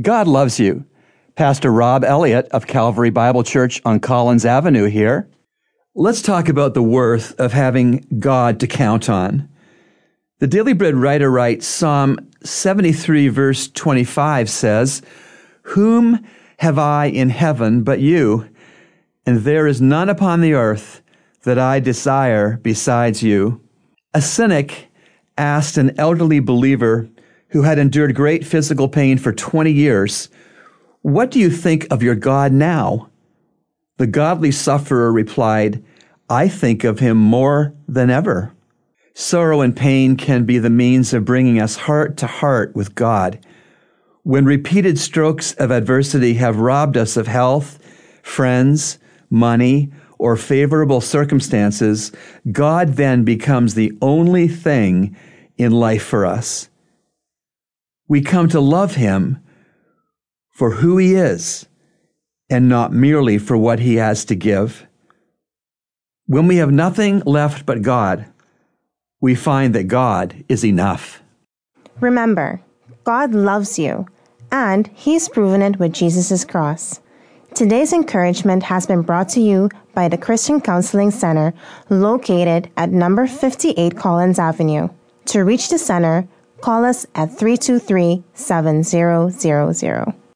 God loves you. Pastor Rob Elliott of Calvary Bible Church on Collins Avenue here. Let's talk about the worth of having God to count on. The Daily Bread writer writes Psalm 73, verse 25 says, Whom have I in heaven but you? And there is none upon the earth that I desire besides you. A cynic asked an elderly believer who had endured great physical pain for 20 years, What do you think of your God now? The godly sufferer replied, I think of him more than ever. Sorrow and pain can be the means of bringing us heart to heart with God. When repeated strokes of adversity have robbed us of health, friends, money, or favorable circumstances, God then becomes the only thing in life for us we come to love him for who he is and not merely for what he has to give. When we have nothing left but God, we find that God is enough. Remember, God loves you, and He's proven it with Jesus' cross. Today's encouragement has been brought to you by the Christian Counseling Center located at number 58 Collins Avenue. To reach the center, Call us at 323 7000.